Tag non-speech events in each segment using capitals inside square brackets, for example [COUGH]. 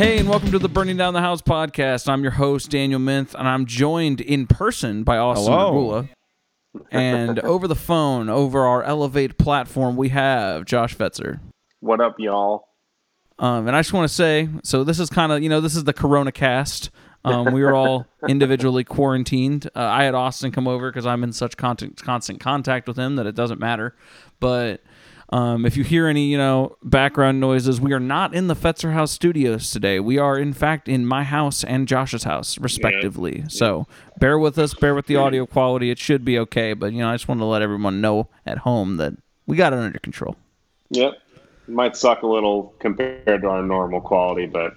Hey, and welcome to the Burning Down the House podcast. I'm your host, Daniel Minth, and I'm joined in person by Austin Hello. Regula. And [LAUGHS] over the phone, over our Elevate platform, we have Josh Fetzer. What up, y'all? Um, and I just want to say, so this is kind of, you know, this is the Corona cast. Um, we were all [LAUGHS] individually quarantined. Uh, I had Austin come over because I'm in such constant, constant contact with him that it doesn't matter. But um, if you hear any, you know, background noises, we are not in the Fetzer House studios today. We are, in fact, in my house and Josh's house, respectively. So bear with us, bear with the audio quality. It should be okay. But, you know, I just wanted to let everyone know at home that we got it under control. Yep. Might suck a little compared to our normal quality, but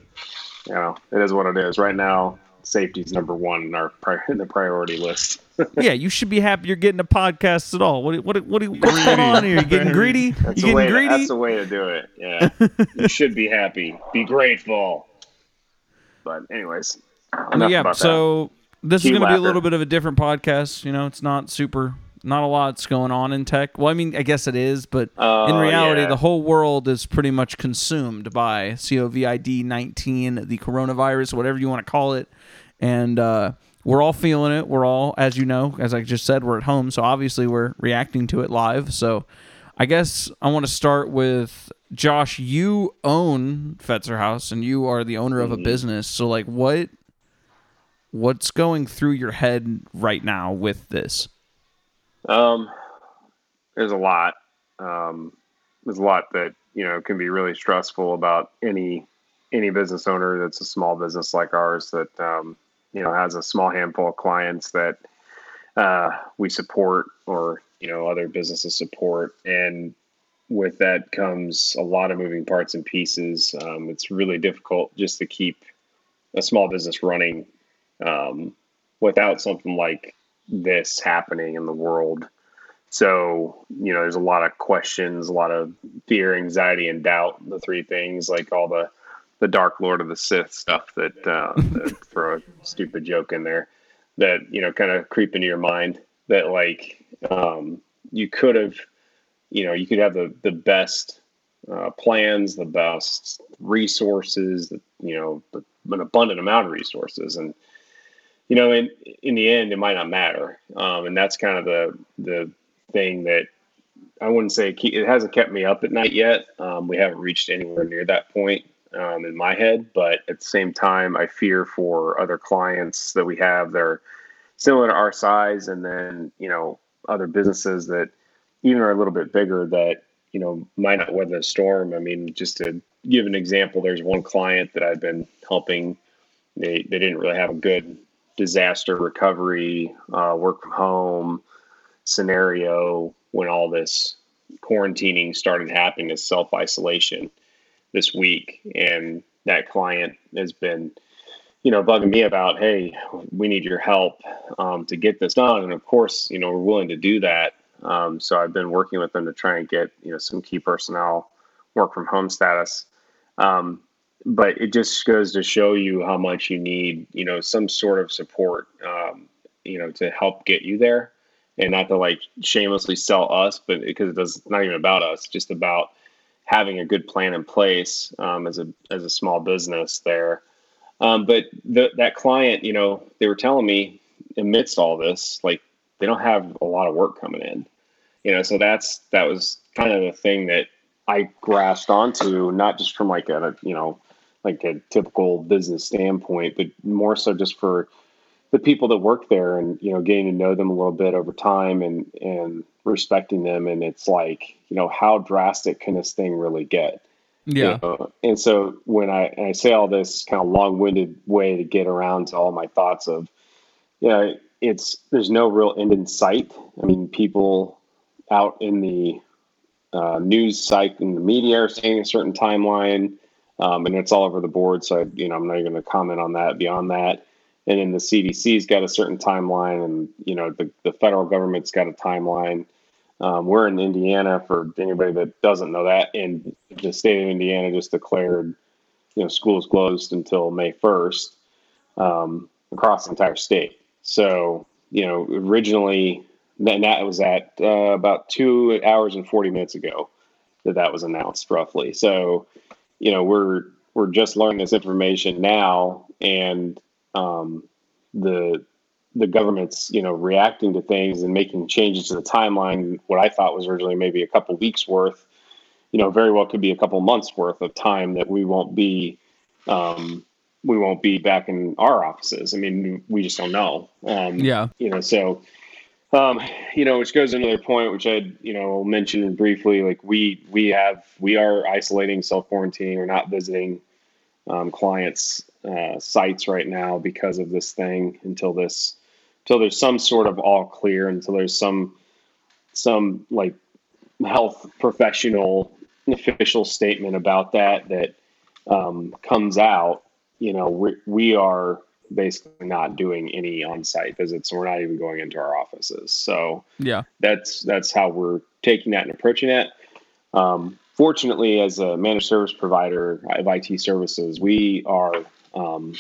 you know, it is what it is. Right now, safety's number one in our [LAUGHS] in the priority list. Yeah, you should be happy you're getting a podcast at all. What what what, what's going on here? You getting greedy? You That's the getting way. To, that's the way to do it. Yeah, you should be happy. Be grateful. But anyways, enough yeah, about so this is going to be a little bit of a different podcast. You know, it's not super, not a lot's going on in tech. Well, I mean, I guess it is, but Oh, in reality, yeah. the whole world is pretty much consumed by COVID 19, the coronavirus, whatever you want to call it. And uh, we're all feeling it. We're all, as you know, as I just said, we're at home. So obviously, we're reacting to it live. So I guess I want to start with Josh. You own Fetzer House and you are the owner of Mm-hmm. a business. So, like, what what's going through your head right now with this? Um, there's a lot. Um, there's a lot that you know can be really stressful about any any business owner that's a small business like ours that um, you know has a small handful of clients that uh, we support or you know other businesses support. And with that comes a lot of moving parts and pieces. Um, it's really difficult just to keep a small business running um, without something like this happening in the world. So you know there's a lot of questions a lot of fear anxiety and doubt the three things like all the the dark lord of the sith stuff that, uh, [LAUGHS] that throw a stupid joke in there that you know kind of creep into your mind that like um, you could have you know you could have the the best uh, plans the best resources the, you know the, an abundant amount of resources. And you know in in the end it might not matter. Um, and that's kind of the the thing that I wouldn't say it it hasn't kept me up at night yet. Um, we haven't reached anywhere near that point um, in my head, but at the same time, I fear for other clients that we have that are similar to our size, and then you know other businesses that even are a little bit bigger that you know might not weather the storm. I mean, just to give an example, there's one client that I've been helping. They they didn't really have a good disaster recovery, uh, work from home scenario when all this quarantining started happening as self isolation this week. And that client has been, you know, bugging me about, hey, we need your help um, to get this done. And of course, you know, we're willing to do that. Um, so I've been working with them to try and get, you know, some key personnel work from home status. Um, but it just goes to show you how much you need, you know, some sort of support, um, you know, to help get you there and not to like shamelessly sell us, but because it does not even about us, just about having a good plan in place um, as a as a small business there. Um, but the, that client, you know, they were telling me amidst all this, like they don't have a lot of work coming in, you know. So that's that was kind of the thing that I grasped onto, not just from like a you know like a typical business standpoint, but more so just for the people that work there and you know getting to know them a little bit over time and and respecting them and it's like you know how drastic can this thing really get you Yeah. know? and so when I, and I say all this kind of long-winded way to get around to all my thoughts of you know it's there's no real end in sight i mean people out in the uh, news site in the media are saying a certain timeline um, and it's all over the board so I, you know i'm not even going to comment on that beyond that and then the CDC's got a certain timeline, and you know the, the federal government's got a timeline. Um, we're in Indiana for anybody that doesn't know that, and the state of Indiana just declared, you know, schools closed until May first um, across the entire state. So you know, originally, and that was at uh, about two hours and forty minutes ago that that was announced, roughly. So you know, we're we're just learning this information now, and um, the the government's you know reacting to things and making changes to the timeline. What I thought was originally maybe a couple weeks worth, you know, very well could be a couple months worth of time that we won't be. Um, we won't be back in our offices. I mean, we just don't know. Um, yeah. You know, so um, you know, which goes to another point, which I, you know, mentioned briefly. Like we, we have, we are isolating, self quarantining. We're not visiting um, clients' uh, sites right now because of this thing until this, until there's some sort of all clear, until there's some, some like health professional official statement about that that um, comes out. You know, we we are basically not doing any on-site visits. And we're not even going into our offices. So yeah. that's that's how we're taking that and approaching it. Um, fortunately as a managed service provider of it services we are um,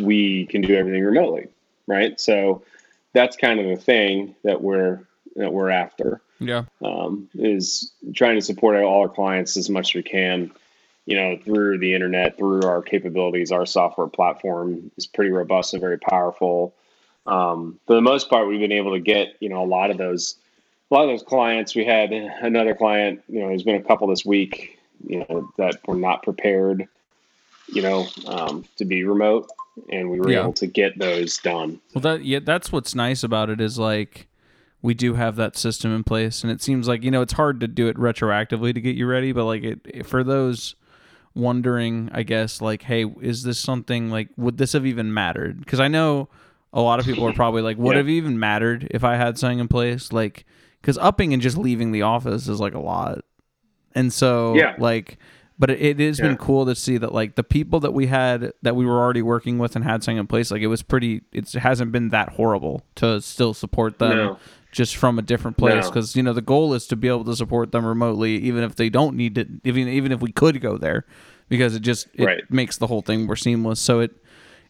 we can do everything remotely right? So that's kind of the thing that we're that we're after yeah. um, is trying to support all our clients as much as we can you know, through the internet, through our capabilities, our software platform is pretty robust and very powerful. Um, for the most part, we've been able to get, you know, a lot of those, a lot of those clients. We had another client, you know, there's been a couple this week, you know, that were not prepared, you know, um, to be remote, and we were yeah. able to get those done. Well, that yeah, that's what's nice about it is like we do have that system in place, and it seems like you know it's hard to do it retroactively to get you ready, but like it for those wondering, I guess, like, hey, is this something like would this have even mattered? Because I know a lot of people are [LAUGHS] probably like, would yeah. have even mattered if I had something in place? Like, because upping and just leaving the office is like a lot, and so yeah, like. But it, it has yeah. been cool to see that like the people that we had that we were already working with and had something in place, like it was pretty. It hasn't been that horrible to still support them no just from a different place because no. you know the goal is to be able to support them remotely even if they don't need to even even if we could go there because it just it right. makes the whole thing more seamless so it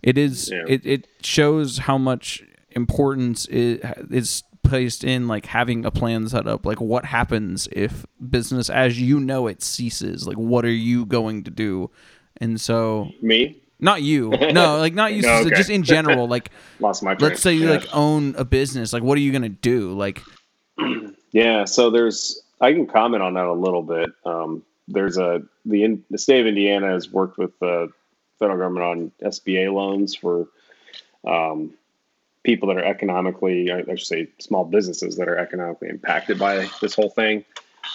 it is yeah. it, it shows how much importance is, is placed in like having a plan set up like what happens if business as you know it ceases like what are you going to do and so me not you. [LAUGHS] No, like not you. no, okay. Just in general. Like, [LAUGHS] lost my. Let's say you yeah. like own a business. Like, what are you gonna do? Like, [CLEARS THROAT] yeah. So there's. I can comment on that a little bit. Um, there's a the the state of Indiana has worked with the federal government on SBA loans for um, people that are economically, I should say, small businesses that are economically impacted by this whole thing.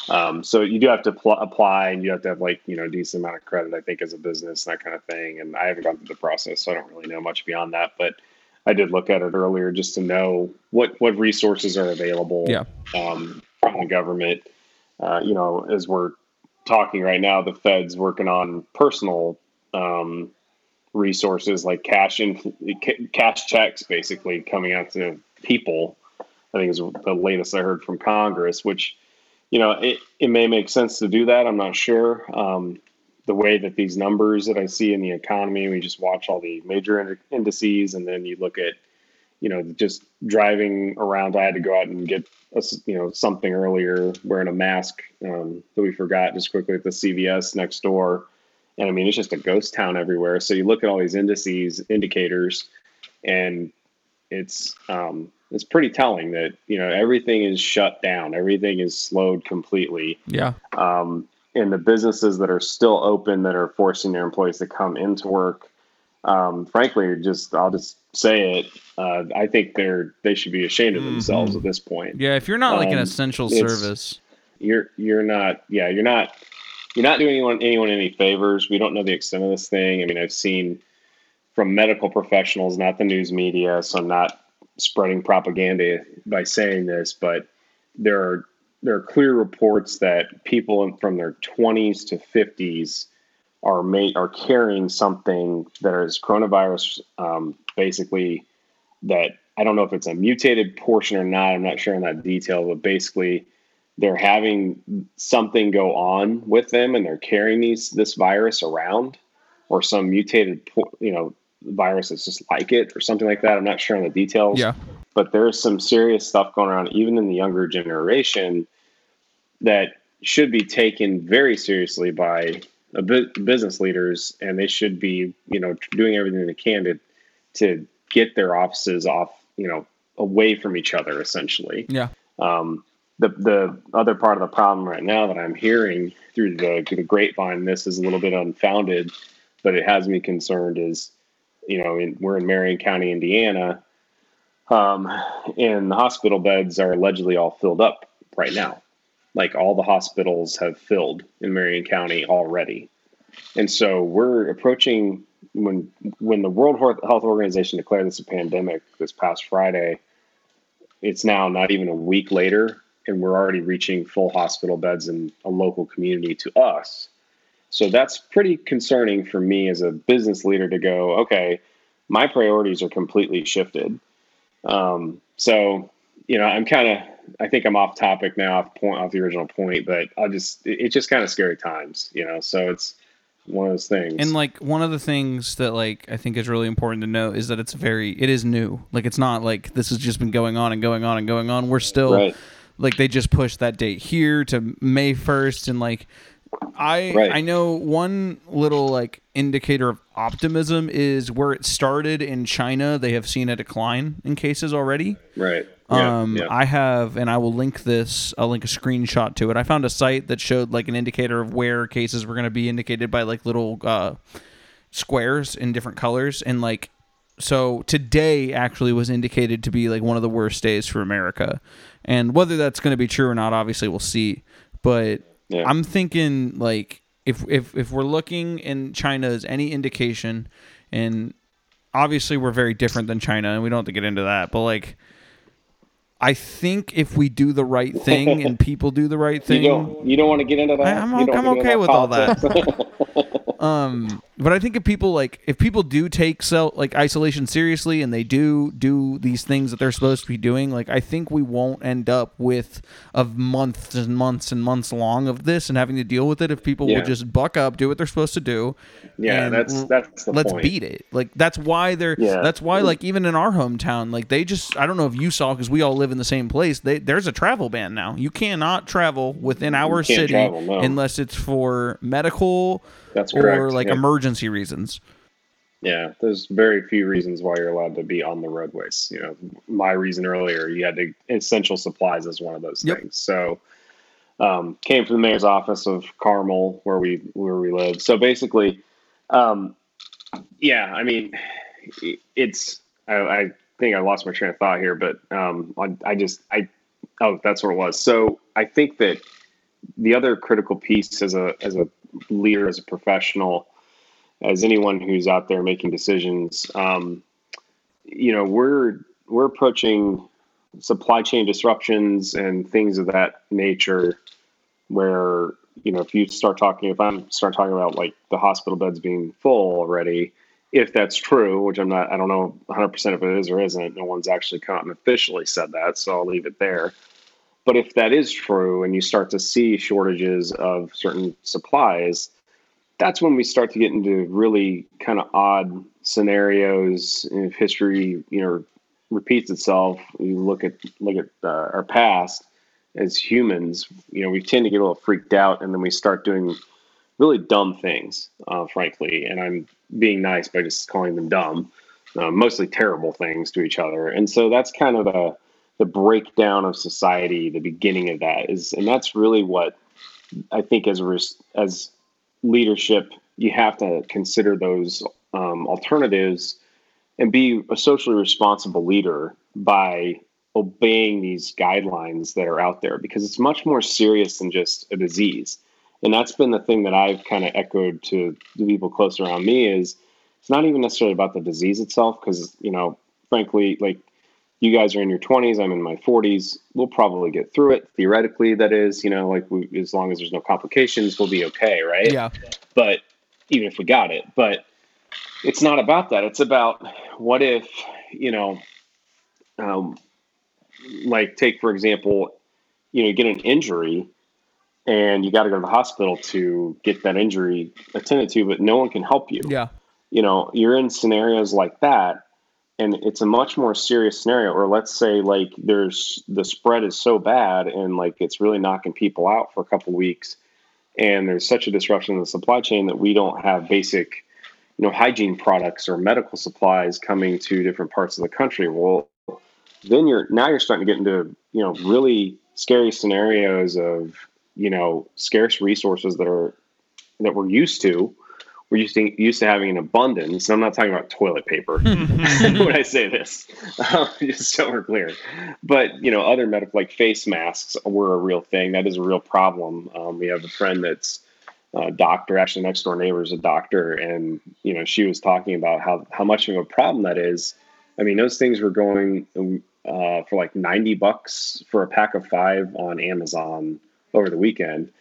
Um, so you do have to pl- apply and you have to have like, you know, a decent amount of credit, I think, as a business, and that kind of thing. And I haven't gone through the process, so I don't really know much beyond that. But I did look at it earlier just to know what, what resources are available yeah. um, from the government. Uh, you know, as we're talking right now, the Fed's working on personal um, resources like cash in cash checks, basically coming out to people. I think is the latest I heard from Congress, which you know, it, it may make sense to do that. I'm not sure. Um, the way that these numbers that I see in the economy, we just watch all the major indices, and then you look at, you know, just driving around. I had to go out and get, a, you know, something earlier, wearing a mask um, that we forgot just quickly at the CVS next door, and I mean, it's just a ghost town everywhere. So you look at all these indices, indicators, and it's um, it's pretty telling that you know everything is shut down, everything is slowed completely. Yeah. Um, and the businesses that are still open that are forcing their employees to come into work, um, frankly, just I'll just say it. Uh, I think they're they should be ashamed of mm-hmm. themselves at this point. Yeah, if you're not like an um, essential service, you're you're not. Yeah, you're not. You're not doing anyone anyone any favors. We don't know the extent of this thing. I mean, I've seen from medical professionals, not the news media, so I'm not spreading propaganda by saying this, but there are there are clear reports that people from their 20s to 50s are made are carrying something that is coronavirus, um, basically that I don't know if it's a mutated portion or not. I'm not sure on that detail, but basically they're having something go on with them and they're carrying these this virus around or some mutated you know virus that's just like it or something like that. I'm not sure on the details. Yeah. But there's some serious stuff going on, even in the younger generation, that should be taken very seriously by uh, business leaders, and they should be, you know, doing everything they can to to get their offices off, you know, away from each other, essentially. Yeah. Um, the the other part of the problem right now that I'm hearing through the, the grapevine, this is a little bit unfounded, but it has me concerned. Is you know, in, we're in Marion County, Indiana, um, and the hospital beds are allegedly all filled up right now. Like all the hospitals have filled in Marion County already, and so we're approaching when when the World Health Organization declared this a pandemic this past Friday. It's now not even a week later, and we're already reaching full hospital beds in a local community to us. So that's pretty concerning for me as a business leader to go, okay, my priorities are completely shifted. Um, so, you know, I'm kind of, I think I'm off topic now, off point, off the original point, but I'll just, it's just kind of scary times, you know. So it's one of those things. And like one of the things that like I think is really important to know is that it's very, it is new. Like it's not like this has just been going on and going on and going on. We're still. Right like they just pushed that date here to May 1st and like I right. I know one little like indicator of optimism is where it started in China they have seen a decline in cases already. Right. Yeah, um yeah. I have and I will link this I'll link a screenshot to it. I found a site that showed like an indicator of where cases were going to be indicated by like little uh squares in different colors and like so today actually was indicated to be like one of the worst days for America. And whether that's going to be true or not, obviously we'll see. But yeah. I'm thinking like if if if we're looking in China as any indication, and obviously we're very different than China, and we don't have to get into that, but like. I think if we do the right thing and [LAUGHS] people do the right thing, you don't, you don't want to get into that. I, am I'm okay with all that. [LAUGHS] um, but I think if people like if people do take self like isolation seriously and they do do these things that they're supposed to be doing, like I think we won't end up with of months and months and months long of this and having to deal with it if people yeah. will just buck up, do what they're supposed to do. Yeah, that's that's the point. let's point. beat it. Like that's why they're yeah. that's why like even in our hometown, like they just I don't know if you saw because we all live in the same place. They there's a travel ban now. You cannot travel within our city travel, no. unless it's for medical that's correct. Or like emergency reasons. Yeah, there's very few reasons why you're allowed to be on the roadways. You know, my reason earlier, you had to essential supplies as one of those yep. things. So, um, came from the mayor's office of Carmel, where we where we live. So basically, um, yeah, I mean, it's I, I, think I lost my train of thought here, but um, I, I just I oh that's what it was. So I think that the other critical piece as a as a leader, as a professional, as anyone who's out there making decisions, um, you know, we're we're approaching supply chain disruptions and things of that nature where you know if you start talking if i'm start talking about like the hospital beds being full already if that's true which i'm not i don't know 100% if it is or isn't no one's actually come and officially said that so i'll leave it there but if that is true and you start to see shortages of certain supplies, that's when we start to get into really kind of odd scenarios. If history, you know, repeats itself, you look at look at uh, our past as humans. You know, we tend to get a little freaked out, and then we start doing really dumb things, uh, frankly. And I'm being nice by just calling them dumb, uh, mostly terrible things to each other. And so that's kind of the the breakdown of society, the beginning of that is, and that's really what I think as as leadership, you have to consider those um, alternatives and be a socially responsible leader by obeying these guidelines that are out there because it's much more serious than just a disease. And that's been the thing that I've kind of echoed to the people close around me is it's not even necessarily about the disease itself because, you know, frankly, like you guys are in your 20s i'm in my 40s we'll probably get through it. Theoretically that is you know like we, as long as there's no complications we'll be okay right? Yeah. But even if we got it but it's not about that. It's about what if you know um, like take for example you know you get an injury and you got to go to the hospital to get that injury attended to but no one can help you. Yeah. You know you're in scenarios like that and it's a much more serious scenario or let's say like there's the spread is so bad and like it's really knocking people out for a couple weeks and there's such a disruption in the supply chain that we don't have basic you know hygiene products or medical supplies coming to different parts of the country. Well then you're now you're starting to get into you know really scary scenarios of you know scarce resources that are that we're used to we're used to used to having an abundance. I'm not talking about toilet paper [LAUGHS] [LAUGHS] when I say this, um, [LAUGHS] just so we're clear. But you know, other medical like face masks were a real thing. That is a real problem. Um, we have a friend that's a doctor. Actually, next door neighbor is a doctor, and you know, she was talking about how how much of a problem that is. I mean, those things were going uh, for like 90 bucks for a pack of five on Amazon over the weekend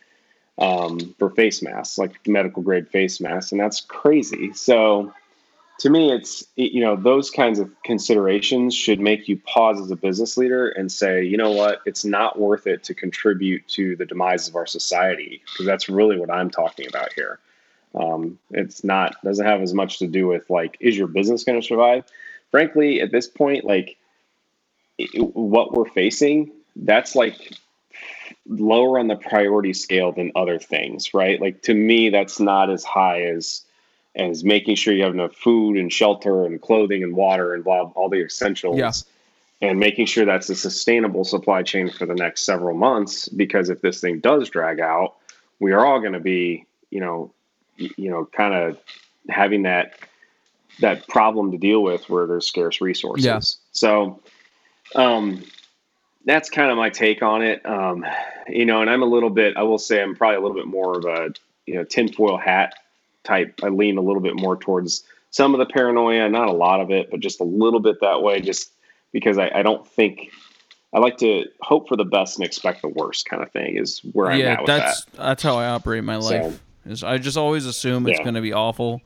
um, for face masks, like medical grade face masks, and that's crazy. So, to me, it's you know those kinds of considerations should make you pause as a business leader and say, you know what, it's not worth it to contribute to the demise of our society because that's really what I'm talking about here. Um, it's not doesn't have as much to do with like is your business going to survive. Frankly, at this point, like it, what we're facing, that's like lower on the priority scale than other things, right? Like to me, that's not as high as as making sure you have enough food and shelter and clothing and water and blah all the essentials. Yeah. And making sure that's a sustainable supply chain for the next several months, because if this thing does drag out, we are all going to be, you know, you know, kind of having that that problem to deal with where there's scarce resources. Yeah. So, um, that's kind of my take on it. Um, you know, and I'm a little bit, I will say I'm probably a little bit more of a, you know, tinfoil hat type. I lean a little bit more towards some of the paranoia, not a lot of it, but just a little bit that way, just because I, I don't think I like to hope for the best and expect the worst kind of thing is where I'm yeah, that's, that. that's how I operate my life. So, is I just always assume it's yeah. going to be awful.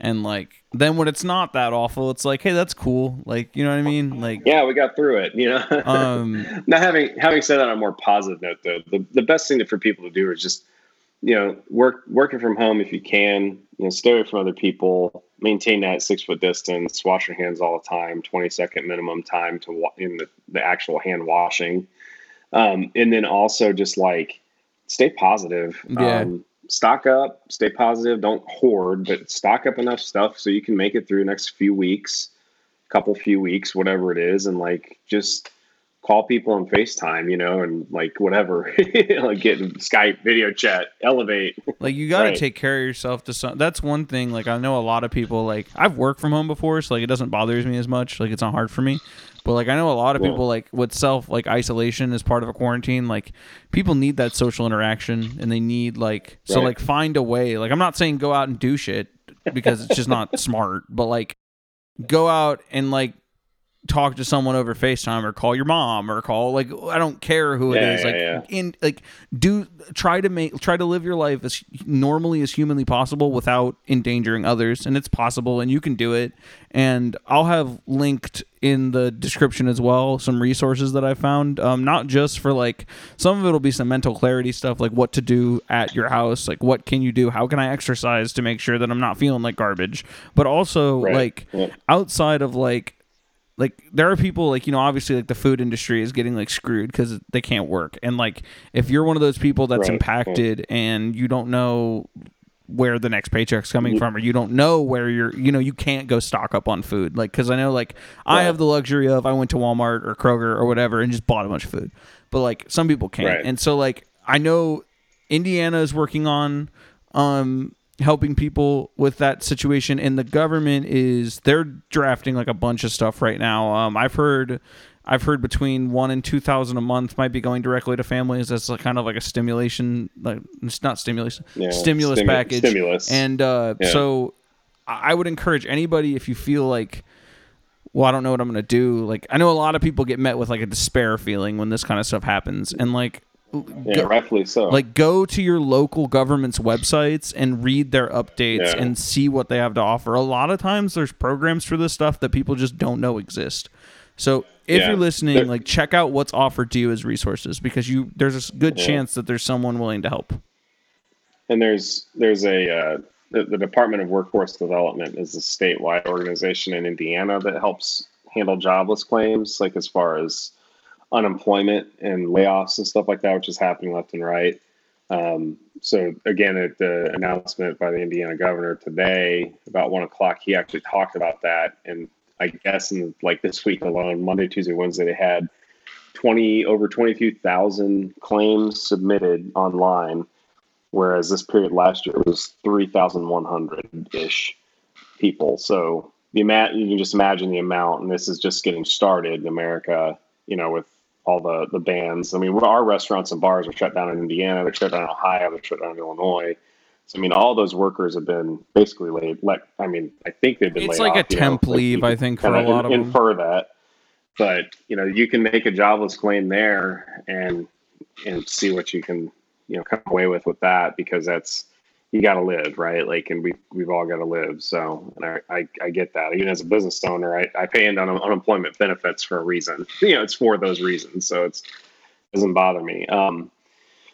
And like, then when it's not that awful, it's like, hey, that's cool. Like, you know what I mean? Like, yeah, we got through it. You know. [LAUGHS] um, now having having said that on a more positive note, though, the the best thing for people to do is just, you know, work working from home if you can. You know, stay away from other people. Maintain that six foot distance. Wash your hands all the time. Twenty second minimum time to wa- in the the actual hand washing. Um, and then also just like stay positive. Yeah. Um, stock up, stay positive, don't hoard, but stock up enough stuff so you can make it through the next few weeks, couple few weeks, whatever it is, and like just call people on FaceTime, you know, and like whatever, [LAUGHS] like getting Skype video chat, elevate. Like you got to right. take care of yourself to some. That's one thing. Like I know a lot of people. Like I've worked from home before, so like it doesn't bother me as much. Like it's not hard for me. But like I know a lot of people like with self like isolation as part of a quarantine, like people need that social interaction and they need like so right. like find a way. Like I'm not saying go out and do shit because it's just not [LAUGHS] smart, but like go out and like talk to someone over FaceTime or call your mom or call like I don't care who it yeah, is. Yeah, like yeah. in like do try to make try to live your life as normally as humanly possible without endangering others and it's possible and you can do it. And I'll have linked in the description as well some resources that I found. Um, not just for like some of it'll be some mental clarity stuff like what to do at your house, like what can you do, how can I exercise to make sure that I'm not feeling like garbage, but also right. like yeah. outside of like like there are people like you know obviously like the food industry is getting like screwed because they can't work and like if you're one of those people that's right, impacted right. and you don't know where the next paycheck's coming from or you don't know where you're you know you can't go stock up on food. Like because i know like i have the luxury of i went to walmart or kroger or whatever and just bought a bunch of food. But like some people can't. Right. and so like i know indiana is working on um helping people with that situation and the government is they're drafting like a bunch of stuff right now. Um, i've heard i've heard between one and two thousand a month might be going directly to families as like kind of like a stimulation like it's not stimulation yeah, stimulus stimu- package stimulus. and uh, yeah. so i would encourage anybody if you feel like well, I don't know what I'm going to do. Like, I know a lot of people get met with like a despair feeling when this kind of stuff happens. And like, yeah, go, rightfully so. Like, go to your local government's websites and read their updates yeah. and see what they have to offer. A lot of times, there's programs for this stuff that people just don't know exist. So, if yeah. you're listening, like, check out what's offered to you as resources because you there's a good yeah. chance that there's someone willing to help. And there's there's a uh, the, the Department of Workforce Development is a statewide organization in Indiana that helps handle jobless claims, like as far as unemployment and layoffs and stuff like that, which is happening left and right. Um, so again, at the announcement by the Indiana governor today, about one o'clock, he actually talked about that. And I guess in like this week alone, Monday, Tuesday, Wednesday, they had 20 over 22,000 claims submitted online, whereas this period last year was 3,100 ish people. So the amount you can just imagine the amount, and this is just getting started in America. You know, with all the the bans. I mean, our restaurants and bars are shut down in Indiana. They're shut down in Ohio. They're shut down in Illinois. I mean, all those workers have been basically laid. Let I mean, I think they've been. It's laid like off, a temp know, leave, like I think, for a lot of them. infer that. But you know, you can make a jobless claim there and and see what you can you know come away with with that because that's you got to live right like and we we've all got to live so and I, I, I get that even as a business owner I, I pay into un- unemployment benefits for a reason [LAUGHS] you know it's for those reasons so it's doesn't bother me um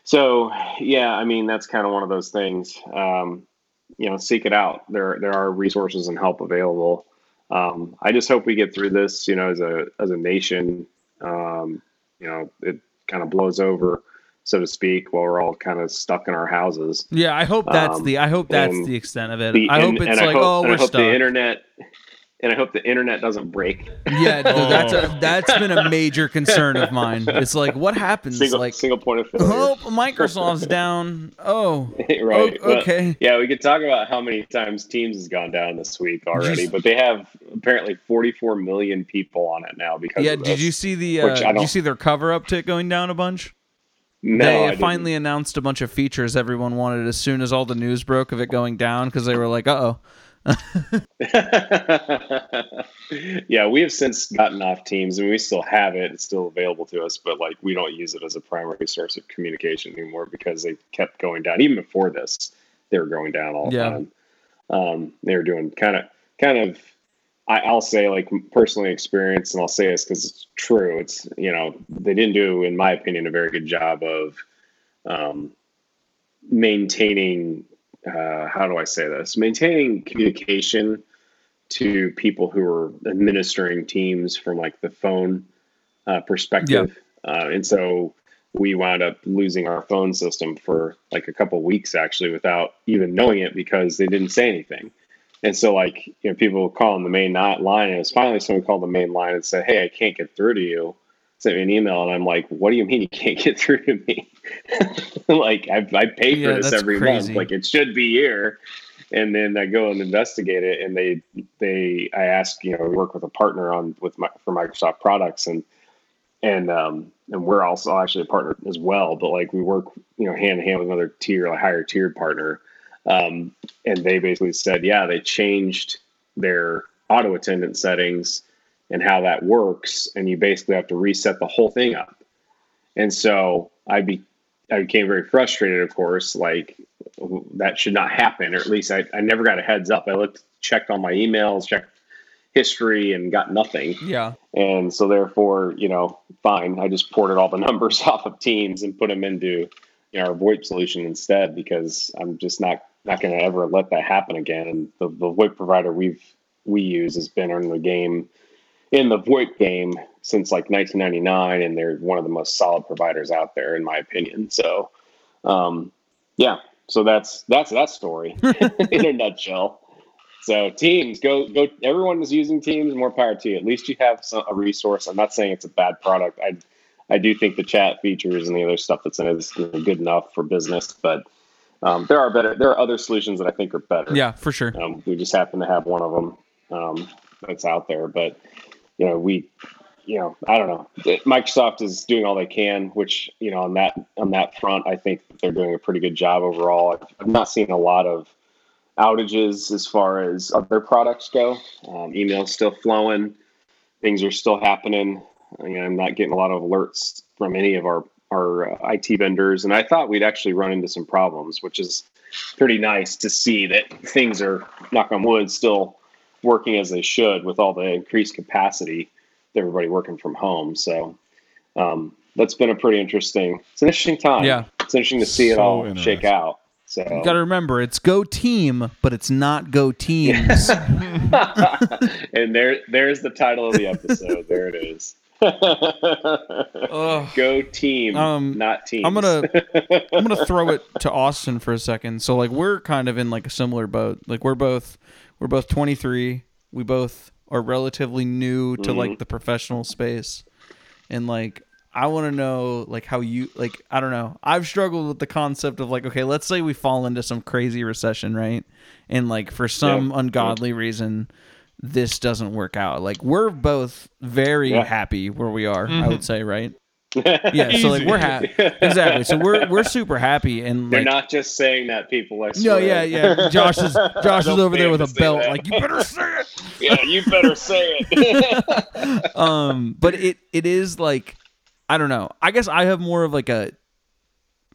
so yeah I mean that's kind of one of those things um you know seek it out there there are resources and help available um I just hope we get through this you know as a as a nation um you know it kind of blows over so to speak, while we're all kind of stuck in our houses. Yeah, I hope that's Um, the I hope that's the extent of it. The- I hope and- it's and like, hope- oh, we're I hope stuck. the internet, and I hope the internet doesn't break. yeah, th- that's Oh. a, that's been a major concern of mine. It's like, what happens? Single, like, single point of failure. oh, Microsoft's down. Oh, [LAUGHS] right. o- Well, okay. yeah, we could talk about how many times Teams has gone down this week already, but they have apparently 44 million people on it now because Yeah, of did you see the? Uh, did you see their cover up tick going down a bunch? No, they I didn't. finally announced a bunch of features everyone wanted as soon as all the news broke of it going down because they were like, uh oh. Yeah, we have since gotten off Teams, and we still have it. It's still available to us, but like we don't use it as a primary source of communication anymore because they kept going down. Even before this, they were going down all the Yeah. time. Um, they were doing kind of, kind of. I, I'll say like personally experienced, and I'll say this because it's true. It's you know they didn't do, in my opinion, a very good job of um, maintaining. Uh, how do I say this? Maintaining communication to people who are administering teams from like the phone uh, perspective. Uh, and so we wound up losing our phone system for like a couple weeks actually without even knowing it because they didn't say anything. And so like, you know, people call on the main line and it's finally someone called the main line and said, Hey, I can't get through to you. Sent me an email and I'm like, what do you mean you can't get through to me? [LAUGHS] like I, I pay for Yeah, this every crazy. month. Like it should be here and then I go and investigate it, and they they I ask you know we work with a partner on with my, for Microsoft products, and and um and we're also actually a partner as well, but like we work you know hand in hand with another tier, like higher tiered partner, um, and they basically said yeah they changed their auto attendant settings and how that works, and you basically have to reset the whole thing up, and so I be I became very frustrated, of course, like that should not happen, or at least I, I never got a heads up. I looked, checked on my emails, checked history, and got nothing. Yeah. And so, therefore, you know, fine. I just ported all the [LAUGHS] numbers off of Teams and put them into you know, our VoIP solution instead because I'm just not not going to ever let that happen again. And the, the VoIP provider we've we use has been in the game in the VoIP game since like 1999, and they're one of the most solid providers out there, in my opinion. So, um, yeah. So that's that's that story [LAUGHS] [LAUGHS] in a nutshell. So teams, go go. Everyone is using Teams. More power to you. At least you have some, a resource. I'm not saying it's a bad product. I I do think the chat features and the other stuff that's in it is good enough for business, but um, there are better. There are other solutions that I think are better. Yeah, for sure. Um, we just happen to have one of them um, that's out there, but you know we. You know, I don't know. Microsoft is doing all they can, which you know on that on that front, I think they're doing a pretty good job overall. I've, not seen a lot of outages as far as other products go. Um, emails still flowing, things are still happening. I'm not getting a lot of alerts from any of our our uh, IT vendors, and I thought we'd actually run into some problems, which is pretty nice to see that things are knock on wood still working as they should with all the increased capacity. with Everybody working from home, so um, that's been a pretty interesting. It's an interesting time. Yeah. it's interesting to see it all shake out. So You got to remember, it's go team, but it's not go teams. [LAUGHS] [LAUGHS] and there there's the title of the episode. there it is. Go team, Um, not team. I'm gonna I'm gonna [LAUGHS] throw it to Austin for a second. So like we're kind of in like a similar boat. Like we're both we're both 23. We both are relatively new to like mm-hmm. the professional space, and like I want to know like how you like I don't know. I've struggled with the concept of like okay, let's say we fall into some crazy recession, right? And like for some Yeah. ungodly reason this doesn't work out. Like we're both very Yeah. happy where we are, I would mm-hmm. say, right? [LAUGHS] Yeah, so like we're happy. Exactly. So we're we're super happy and They're like not just saying that people. I no, yeah, yeah. Josh is [LAUGHS] Josh is over there with a belt, that. like you better say it. [LAUGHS] yeah, you better say it. um but it it is like i don't know i guess i have more of like a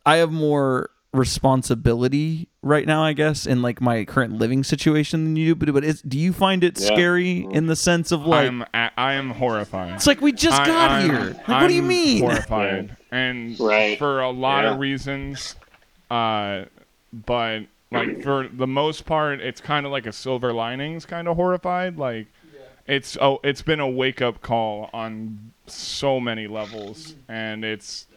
i have more responsibility right now i guess in like my current living situation than you do but but is, do you find it Yeah. scary in the sense of like I'm a- I am horrified. it's like we just I- got I'm- here like what do you mean Horrified, and Right. for a lot Yeah. of reasons. Uh, but like for the most part, it's kind of like a silver linings kind of horrified. Like it's oh, it's been a wake up call on so many levels, and it's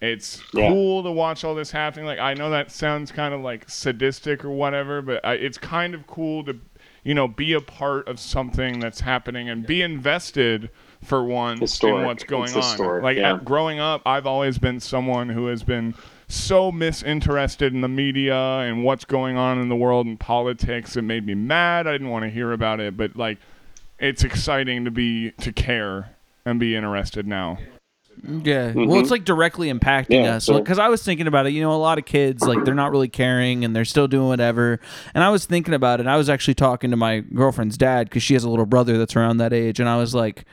it's Yeah. cool to watch all this happening. Like I know that sounds kind of like sadistic or whatever, but I, it's kind of cool to you know be a part of something that's happening and be invested for once Historic. in what's going It's on. historic, like yeah. at- growing up, I've always been someone who has been so misinterested in the media and what's going on in the world and politics. It made me mad. I didn't want to hear about it, but like it's exciting to be to care and be interested now. Yeah. Well, it's like directly impacting Mm-hmm. Yeah, us. so- Because I was thinking about it. You know, a lot of kids, like, they're not really caring and they're still doing whatever. And I was thinking about it. I was actually talking to my girlfriend's dad because she has a little brother that's around that age. And I was like,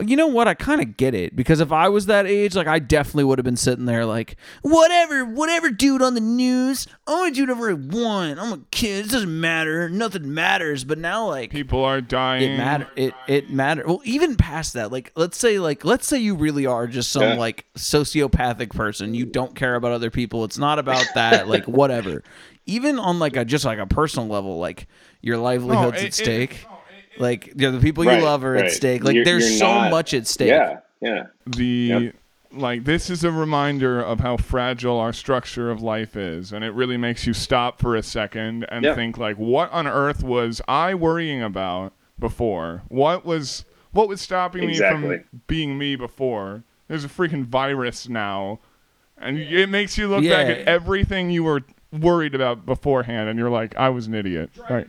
you know what? I kind of get it because if I was that age, like I definitely would have been sitting there like, whatever, whatever, dude on the news. I want to do whatever I want. I'm a kid. It doesn't matter. Nothing matters. But now, like, People are dying. it matter it it matter well even past that like let's say like let's say you really are just some Yeah. like sociopathic person you don't care about other people it's not about that [LAUGHS] like whatever even on like a just like a personal level like your livelihood's it- at it- stake like you know, the people you Right, love are at stake. Like You're- there's you're so not- much at stake. Yeah, yeah. the Yep. like this is a reminder of how fragile our structure of life is and it really makes you stop for a second and Yeah. think like what on earth was i worrying about before? What was what was stopping me from being me before? There's a freaking virus now and it makes you look back at everything you were worried about beforehand and you're like i was an idiot. Right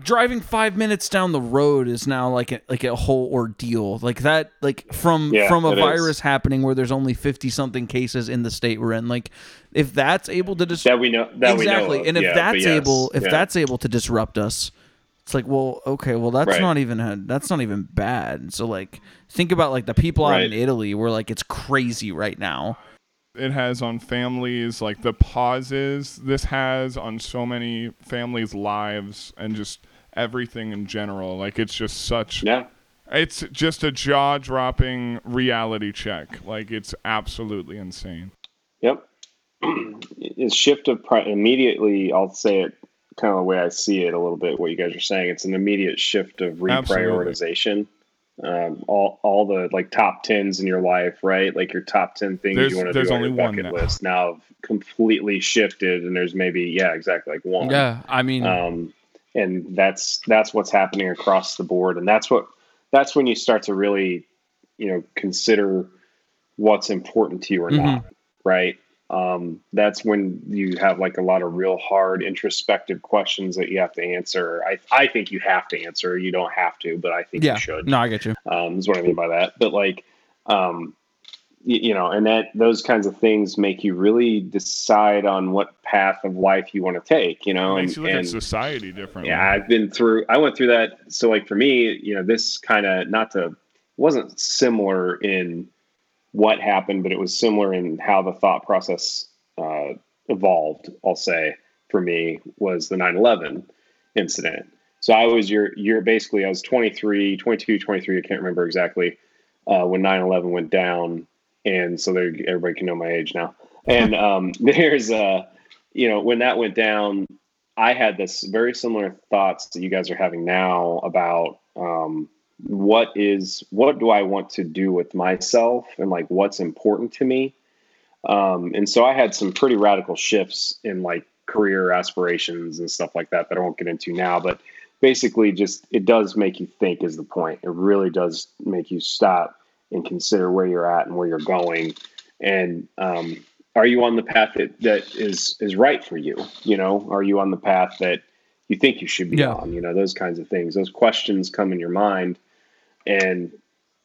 driving five minutes down the road is now like a, like a whole ordeal like that like from Yeah, from a it is. virus happening where there's only 50 something cases in the state we're in like if that's able to dis- That we know. That exactly we know. and if Yeah, that's yes, able if yeah. that's able to disrupt us it's like well okay well that's Right. not even a, that's not even bad so like think about like the people out in italy where like it's crazy right now it has on families, like the pauses this has on so many families' lives and just everything in general. Like it's just such Yeah. it's just a jaw-dropping reality check. Like it's absolutely insane. Yep. [CLEARS THROAT] it's shift of pri- immediately. I'll say it kind of the way I see it a little bit. What you guys are saying, it's an immediate shift of Absolutely. Reprioritization. Um, all all the like top tens in your life, right? Like your top ten things There's- you want to there's do on only your one bucket now. list now have completely shifted, and there's maybe yeah, exactly like one. yeah i mean um, and that's that's what's happening across the board and that's what that's when you start to really you know consider what's important to you or not right um, that's when you have like a lot of real hard introspective questions that you have to answer i, I think you have to answer you don't have to but i think yeah you should no i get you um, is what I mean by that. But like, um, you, you know, and that those kinds of things make you really decide on what path of life you want to take. You know, It and, you look and at society differently. yeah, I've been through. I went through that. So like for me, you know, this kind of not to wasn't similar in what happened, but it was similar in how the thought process uh, evolved. I'll say for me was the 9/11 incident. So I was your you're basically I was 23, 22, 23. I can't remember exactly uh, when 9/11 went down, and so there everybody can know my age now. And [LAUGHS] um, [LAUGHS] there's uh, you know when that went down, I had this very similar thoughts that you guys are having now about um, what is what do I want to do with myself and like what's important to me. Um, and so I had some pretty radical shifts in like career aspirations and stuff like that that I won't get into now. But basically, just it does make you think is the point. It really does make you stop and consider where you're at and where you're going. And um, are you on the path that, that is is right for you? You know, are you on the path that you think you should be Yeah. on? You know, those kinds of things. Those questions come in your mind, and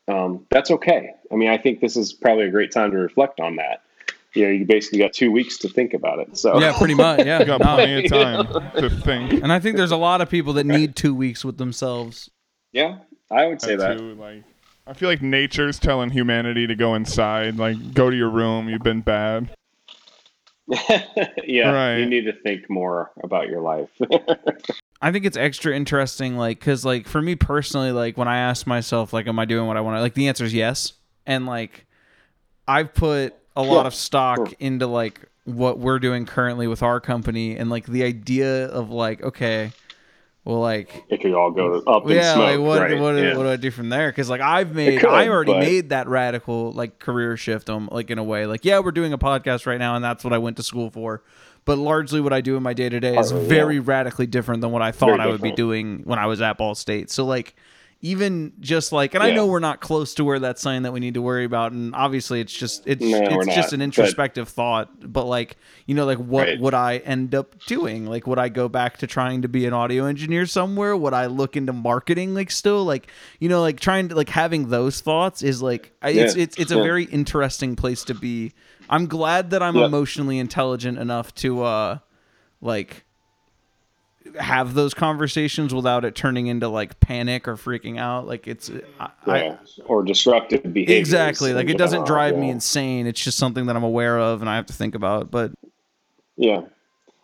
um, that's okay. I mean, I think this is probably a great time to reflect on that. You know, you basically got two weeks to think about it. So Yeah, pretty much. Yeah. [LAUGHS] You got plenty of time to think. [LAUGHS] And I think there's a lot of people that need two weeks with themselves. yeah, I would say that. too. Like, I feel like nature's telling humanity to go inside. Like, go to your room. You've been bad. [LAUGHS] yeah, Right. you need to think more about your life. I think it's extra interesting, like, because, like, for me personally, like, when I ask myself, like, am I doing what I want to, like, the answer is yes. And, like, I've put a lot of stock into, like, what we're doing currently with our company and, like, the idea of, like, okay, well, like, it could all go up in yeah, smoke. like what right? what, yeah. what do I do from there? Because like I've made, could, I already but- made that radical like career shift. Um, like in a way, like yeah, we're doing a podcast right now, and that's what I went to school for. But largely, what I do in my day to day is oh, yeah. very radically different than what I thought Very I would be doing when I was at Ball State. So like. Even just like, and I know we're not close to where that's something that we need to worry about, and obviously it's just it's No, it's just not, an but- introspective thought. But like, you know, like what Right. would I end up doing? Like, would I go back to trying to be an audio engineer somewhere? Would I look into marketing? Like, still, like, you know, like trying to like having those thoughts is like, I it's Yeah, it's it's a yeah. very interesting place to be. I'm glad that I'm Yeah. emotionally intelligent enough to uh, like have those conversations without it turning into like panic or freaking out. Like it's I, I, or disruptive behavior. exactly like it doesn't drive me insane. It's just something that I'm aware of and I have to think about. But Yeah,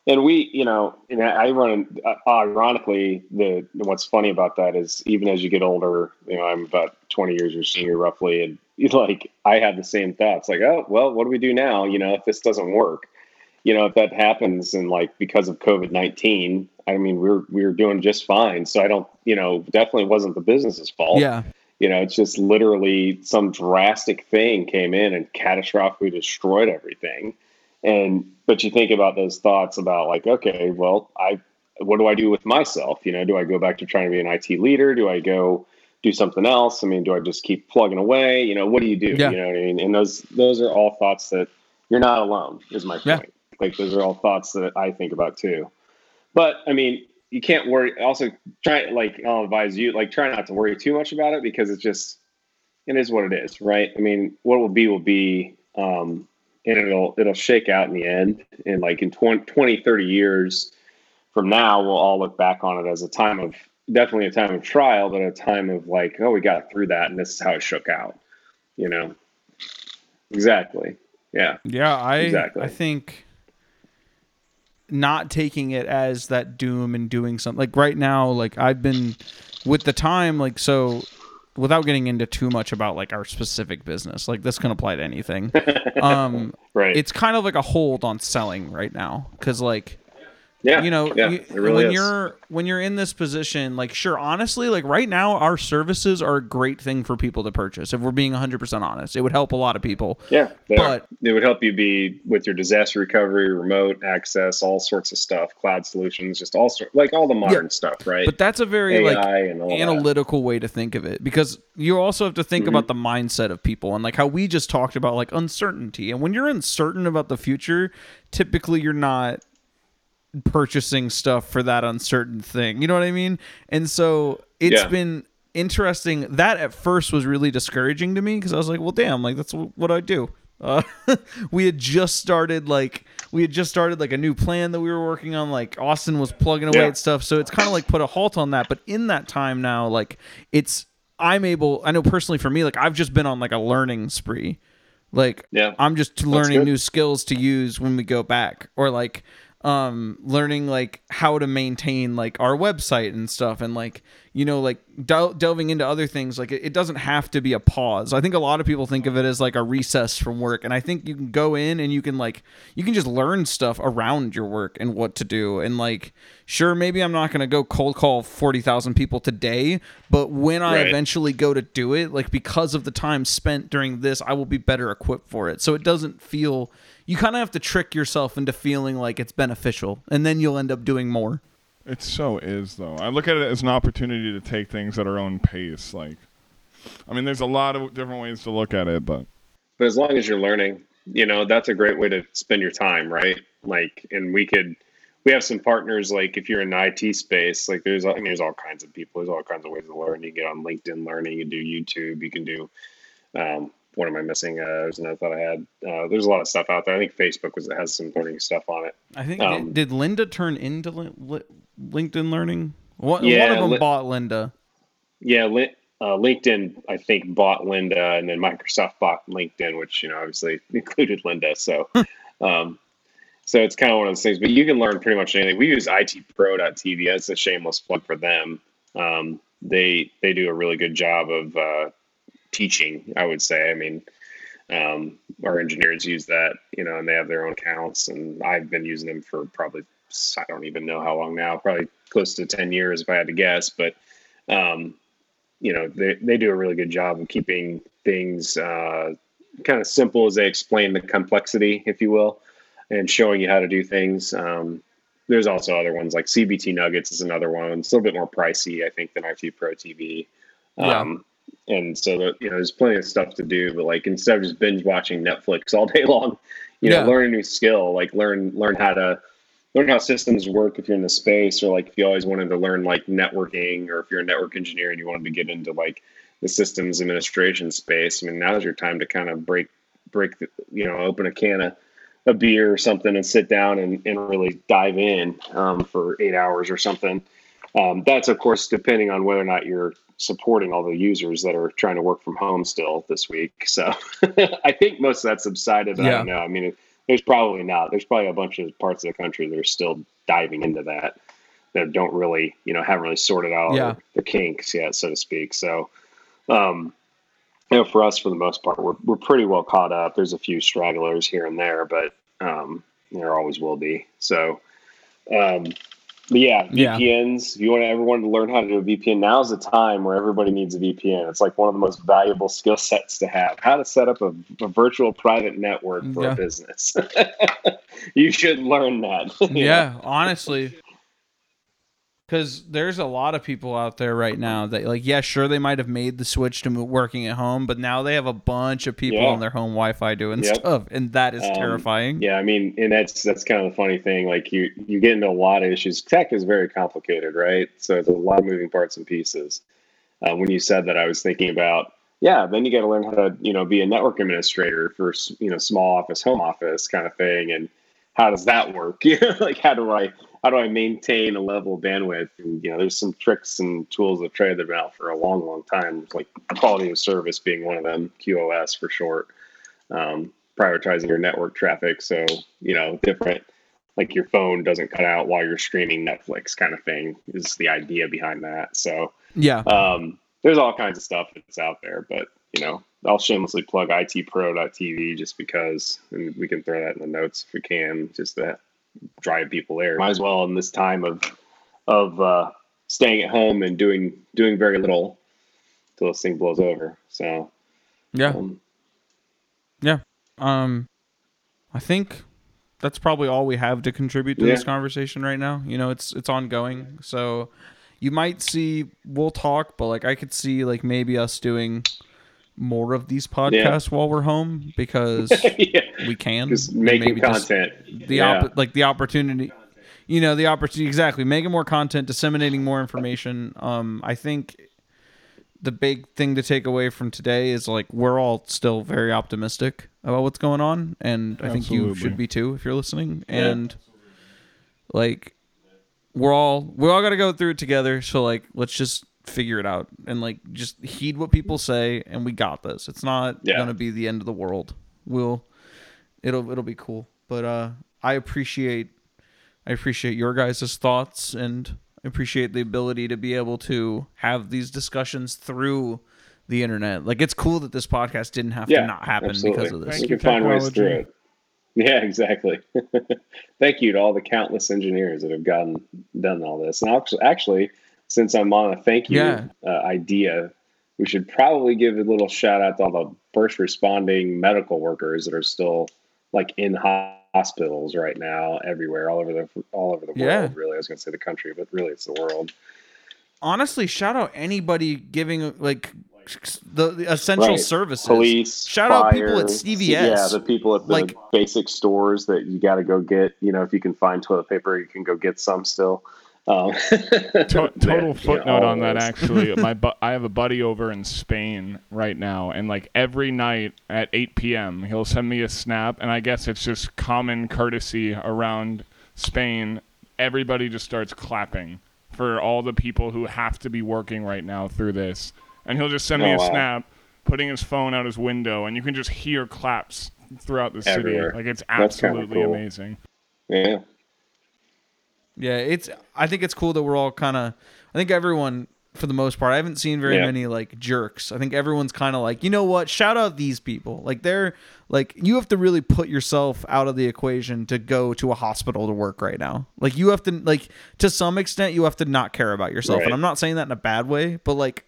and we, you know, and I run. Uh, ironically, the what's funny about that is even as you get older, you know, I'm about 20 years your senior roughly, and you [LAUGHS] like I had the same thoughts. Like, oh, well, what do we do now? You know, if this doesn't work, you know, if that happens, and like because of COVID 19, I mean, we're we're doing just fine. So I don't, you know, definitely wasn't the business's fault. yeah, You know, it's just literally some drastic thing came in and catastrophically destroyed everything. And but you think about those thoughts about like, okay, well, I what do I do with myself? You know, do I go back to trying to be an IT leader? Do I go do something else? I mean, do I just keep plugging away? You know, what do you do? Yeah. You know what I mean? And those those are all thoughts that you're not alone, is my Yeah. Like those are all thoughts that I think about too. But I mean, you can't worry. Also, try like I'll advise you like try not to worry too much about it because it's just it is what it is, right? I mean, what will be will be, um, and it'll it'll shake out in the end. And like in 20, 20, 30 years from now, we'll all look back on it as a time of definitely a time of trial, but a time of like, oh, we got through that, and this is how it shook out. You know, exactly. Yeah. yeah. I Exactly. I think not taking it as that doom and doing something like right now. Like I've been with the time, like so. Without getting into too much about like our specific business, like this can apply to anything. [LAUGHS] Um, Right. it's kind of like a hold on selling right now because like yeah. you know yeah, you- it really when is. you're when you're in this position like sure honestly like right now our services are a great thing for people to purchase if we're being 100% honest it would help a lot of people Yeah, they are. But- it would help you be with your disaster recovery, remote access, all sorts of stuff, cloud solutions, just all sort like all the modern stuff, right? but that's a very AI like all that. analytical way to think of it because you also have to think Mm-hmm. about the mindset of people and like how we just talked about like uncertainty and when you're uncertain about the future typically you're not purchasing stuff for that uncertain thing. You know what i mean? And so it's Yeah. been interesting. That at first was really discouraging to me because i was like well damn like that's wh- what i do. Uh, [LAUGHS] we had just started like we had just started like a new plan that we were working on like austin was plugging away Yeah. at stuff. So it's kind of like put a halt on that. But in that time now like it's i'm able i know personally for me like i've just been on like a learning spree. Like Yeah. i'm just learning new skills to use when we go back. Or like um learning like how to maintain like our website and stuff and like you know, like del- delving into other things, like it, it doesn't have to be a pause. I think a lot of people think of it as like a recess from work, and I think you can go in and you can like you can just learn stuff around your work and what to do, and like sure, maybe I'm not gonna go cold call forty thousand people today, but when I Right. eventually go to do it, like because of the time spent during this, I will be better equipped for it. So it doesn't feel you kind of have to trick yourself into feeling like it's beneficial, and then you'll end up doing more. It so is though. I look at it as an opportunity to take things at our own pace. Like, I mean, there's a lot of different ways to look at it, but but as long as you're learning you know that's a great way to spend your time right like and we could we have some partners like if you're in the it space like there's I mean, there's all kinds of people there's all kinds of ways to learn you can get on linkedin learning you do youtube you can do um, what am i missing? Uh, there's another thought i had. Uh, there's a lot of stuff out there. I think facebook was has some learning stuff on it. I think Um, did Lynda turn into Li- Li- LinkedIn Learning? One, Yeah, one of them Li- bought Lynda. yeah Lin- uh, linkedin i think bought lynda and then microsoft bought linkedin which you know obviously [LAUGHS] included lynda so [LAUGHS] um, so it's kind of one of those things but you can learn pretty much anything. We use itpro.tv that's a shameless plug for them. Um, they they do a really good job of uh, teaching i would say. I mean um, our engineers use that you know and they have their own accounts and i've been using them for probably i don't even know how long now probably close to 10 years if i had to guess but um, you know they, they do a really good job of keeping things uh, kind of simple as they explain the complexity if you will and showing you how to do things. Um, there's also other ones like cbt nuggets is another one. It's a little bit more pricey i think than it pro tv um, and so that you know there's plenty of stuff to do but like instead of just binge watching netflix [LAUGHS] all day long you know Yeah. learn a new skill like learn learn how to learn how systems work if you're in the space or like if you always wanted to learn like networking or if you're a network engineer and you wanted to get into like the systems administration space i mean now's your time to kind of break break the, you know open a can of a beer or something and sit down and, and really dive in um, for eight hours or something um, that's of course depending on whether or not you're supporting all the users that are trying to work from home still this week so [LAUGHS] i think most of that subsided but i don't know i mean there's probably not. There's probably a bunch of parts of the country that are still diving into that that don't really, you know, haven't really sorted out Yeah. their kinks yet, so to speak. So, um, you know, for us, for the most part, we're we're pretty well caught up. There's a few stragglers here and there, but um, there always will be. So, um, but yeah, Yeah. VPNs. If you want everyone to learn how to do a VPN, now's the time where everybody needs a VPN. It's like one of the most valuable skill sets to have. How to set up a, a virtual private network for Yeah. a business. [LAUGHS] you should learn that. know? [LAUGHS] Yeah, honestly. Because there's a lot of people out there right now that, like, yeah, sure, they might have made the switch to working at home, but now they have a bunch of people Yeah. on their home Wi-Fi doing Yep. stuff, and that is Um, terrifying. Yeah, I mean, and that's that's kind of the funny thing. Like you you get into a lot of issues. Tech is very complicated, right? So there's a lot of moving parts and pieces. Uh, when you said that, I was thinking about yeah. Then you got to learn how to you know be a network administrator for you know small office, home office kind of thing, and how does that work? [LAUGHS] You know, like how do I how do I maintain a level of bandwidth? And you know, there's some tricks and tools of trade that have been out for a long, long time. Like quality of service being one of them, QoS for short. Um, prioritizing your network traffic so you know different like your phone doesn't cut out while you're streaming netflix kind of thing is the idea behind that so Yeah, um, there's all kinds of stuff that's out there but you know i'll shamelessly plug itpro.tv just because and we can throw that in the notes if we can just to drive people there might as well in this time of of uh, staying at home and doing doing very little until this thing blows over so yeah, um, yeah. Um, I think that's probably all we have to contribute to Yeah. this conversation right now. You know, it's it's ongoing, so you might see we'll talk, but like I could see like maybe us doing more of these podcasts while we're home because [LAUGHS] yeah. we can just And making maybe just content. the yeah. opp- like the opportunity you know the opportunity exactly making more content disseminating more information. Um i think the big thing to take away from today is like we're all still very optimistic about what's going on and i think you should be too if you're listening. And like we're all we all got to go through it together. So like let's just figure it out and like just heed what people say and we got this it's not Yeah. gonna be the end of the world we'll it'll it'll be cool but uh i appreciate i appreciate your guys' thoughts and I appreciate the ability to be able to have these discussions through the internet. Like it's cool that this podcast didn't have Yeah, to not happen absolutely. because of this. Thank we you, can find ways through it. Yeah, exactly. [LAUGHS] Thank you to all the countless engineers that have gotten done all this. And actually, actually since I'm on a thank you Yeah. uh, idea, we should probably give a little shout out to all the first responding medical workers that are still like in hospitals right now, everywhere, all over the all over the Yeah. world. Really, I was going to say the country, but really it's the world. Honestly, shout out anybody giving like the, the essential Right. services. Police, Shout out people at CVS. Yeah, the people at the Like- basic stores that you got to go get. You know, if you can find toilet paper, you can go get some still. Um, [LAUGHS] To- total yeah, you know, footnote on that actually. [LAUGHS] My bu- i have a buddy over in spain right now and like every night at 8 p.m he'll send me a snap and i guess it's just common courtesy around spain. Everybody just starts clapping for all the people who have to be working right now through this and he'll just send me Oh, a wow. snap putting his phone out his window and you can just hear claps throughout the city. Like it's absolutely cool. amazing. Yeah, Yeah, it's. I think it's cool that we're all kind of. I think everyone, for the most part, I haven't seen very Yeah. many like jerks. I think everyone's kind of like, you know what? Shout out these people. Like they're like you have to really put yourself out of the equation to go to a hospital to work right now. Like you have to like to some extent you have to not care about yourself. Right. And I'm not saying that in a bad way, but like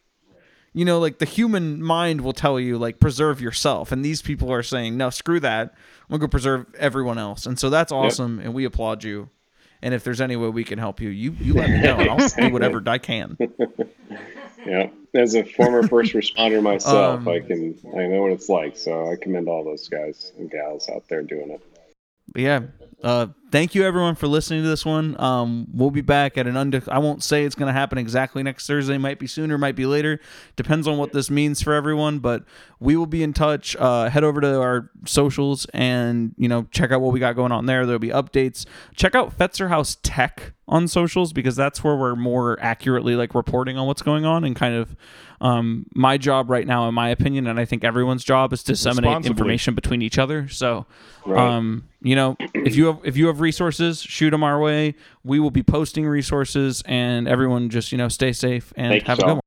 you know, like the human mind will tell you, like, preserve yourself. And these people are saying, no, screw that. I'm going to go preserve everyone else. And so that's awesome. And we applaud you. And if there's any way we can help you, you, you let me know. And I'll do whatever I can. [LAUGHS] yeah. As a former first responder myself, Um, I can I know what it's like. So I commend all those guys and gals out there doing it. Yeah. Uh, thank you everyone for listening to this one. Um, we'll be back at an under. I won't say it's going to happen exactly next Thursday. Might be sooner, might be later. Depends on what this means for everyone. But we will be in touch. Uh, head over to our socials and you know check out what we got going on there. There'll be updates. Check out Fetzer House Tech on socials because that's where we're more accurately like reporting on what's going on and kind of um, my job right now, in my opinion, and I think everyone's job is to disseminate information between each other. So, Right. um, you know, if you have if you have resources, shoot them our way. We will be posting resources, and everyone just you know stay safe and Thank have a good one.